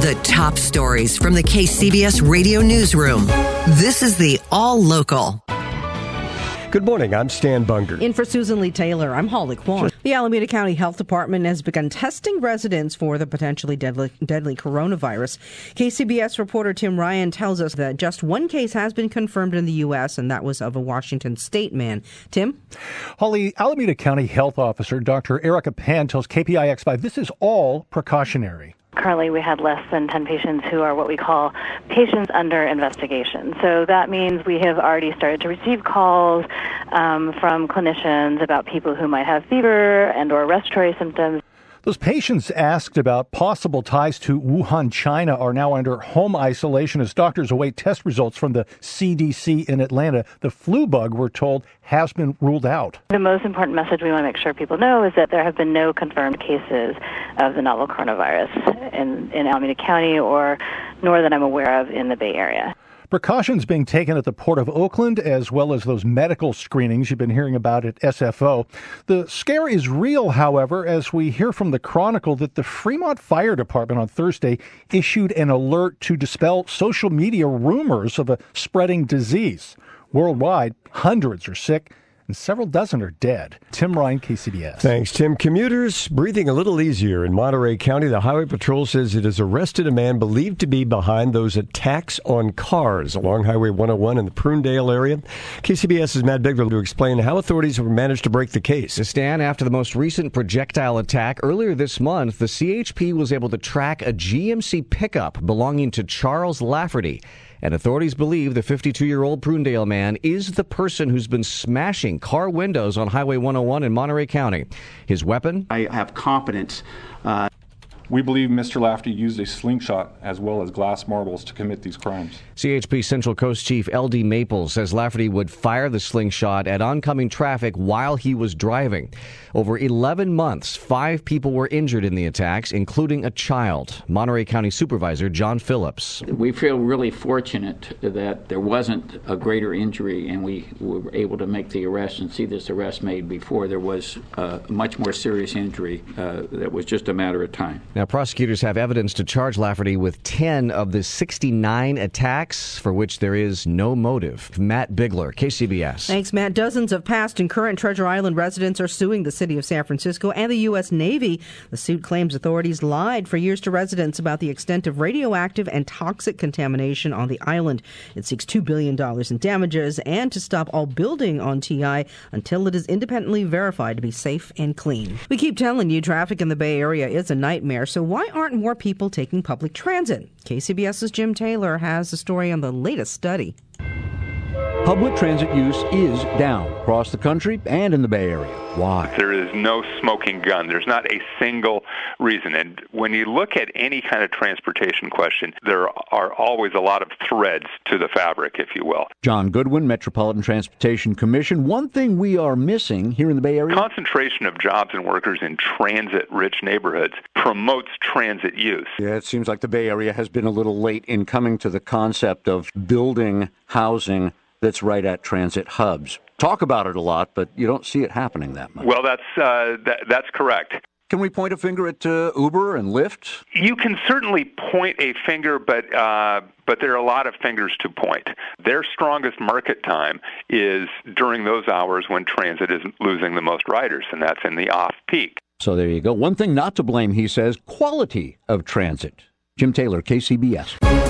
The top stories from the KCBS radio newsroom. This is the All Local. Good morning. I'm Stan Bunger. In for Susan Leigh Taylor, I'm Holly Quan. The Alameda County Health Department has begun testing residents for the potentially deadly, deadly coronavirus. KCBS reporter Tim Ryan tells us that just one case has been confirmed in the U.S., and that was of a Washington state man. Tim? Holly, Alameda County Health Officer Dr. Erica Pan tells KPIX5 this is all precautionary. Currently, we had less than 10 patients who are what we call patients under investigation. So that means we have already started to receive calls um, from clinicians about people who might have fever and or respiratory symptoms. Those patients asked about possible ties to Wuhan, China are now under home isolation as doctors await test results from the CDC in Atlanta. The flu bug, we're told, has been ruled out. The most important message we want to make sure people know is that there have been no confirmed cases of the novel coronavirus in, in Alameda County or nor that I'm aware of in the Bay Area. Precautions being taken at the Port of Oakland, as well as those medical screenings you've been hearing about at SFO. The scare is real, however, as we hear from the Chronicle that the Fremont Fire Department on Thursday issued an alert to dispel social media rumors of a spreading disease. Worldwide, hundreds are sick and several dozen are dead. Tim Ryan, KCBS. Thanks, Tim. Commuters breathing a little easier in Monterey County. The Highway Patrol says it has arrested a man believed to be behind those attacks on cars along Highway 101 in the Prunedale area. KCBS's Matt Bigler to explain how authorities have managed to break the case. To stand after the most recent projectile attack earlier this month, the CHP was able to track a GMC pickup belonging to Charles Lafferty and authorities believe the 52 year old Prunedale man is the person who's been smashing car windows on Highway 101 in Monterey County. His weapon? I have confidence. Uh, we believe Mr. Lafferty used a slingshot as well as glass marbles to commit these crimes. CHP Central Coast Chief L.D. Maples says Lafferty would fire the slingshot at oncoming traffic while he was driving. Over 11 months, five people were injured in the attacks, including a child. Monterey County Supervisor John Phillips. We feel really fortunate that there wasn't a greater injury and we were able to make the arrest and see this arrest made before there was a much more serious injury uh, that was just a matter of time. Now, prosecutors have evidence to charge Lafferty with 10 of the 69 attacks for which there is no motive. Matt Bigler, KCBS. Thanks, Matt. Dozens of past and current Treasure Island residents are suing the city of San Francisco and the U.S. Navy. The suit claims authorities lied for years to residents about the extent of radioactive and toxic contamination on the island. It seeks $2 billion in damages and to stop all building on TI until it is independently verified to be safe and clean. We keep telling you traffic in the Bay Area is a nightmare. So, why aren't more people taking public transit? KCBS's Jim Taylor has a story on the latest study. Public transit use is down across the country and in the Bay Area. Why? There is no smoking gun. There's not a single reason. And when you look at any kind of transportation question, there are always a lot of threads to the fabric, if you will. John Goodwin, Metropolitan Transportation Commission. One thing we are missing here in the Bay Area concentration of jobs and workers in transit rich neighborhoods promotes transit use. Yeah, it seems like the Bay Area has been a little late in coming to the concept of building housing that's right at transit hubs. Talk about it a lot, but you don't see it happening that much. Well, that's uh, that, that's correct. Can we point a finger at uh, Uber and Lyft? You can certainly point a finger, but uh, but there are a lot of fingers to point. Their strongest market time is during those hours when transit is losing the most riders, and that's in the off peak. So there you go. One thing not to blame, he says, quality of transit. Jim Taylor, KCBS.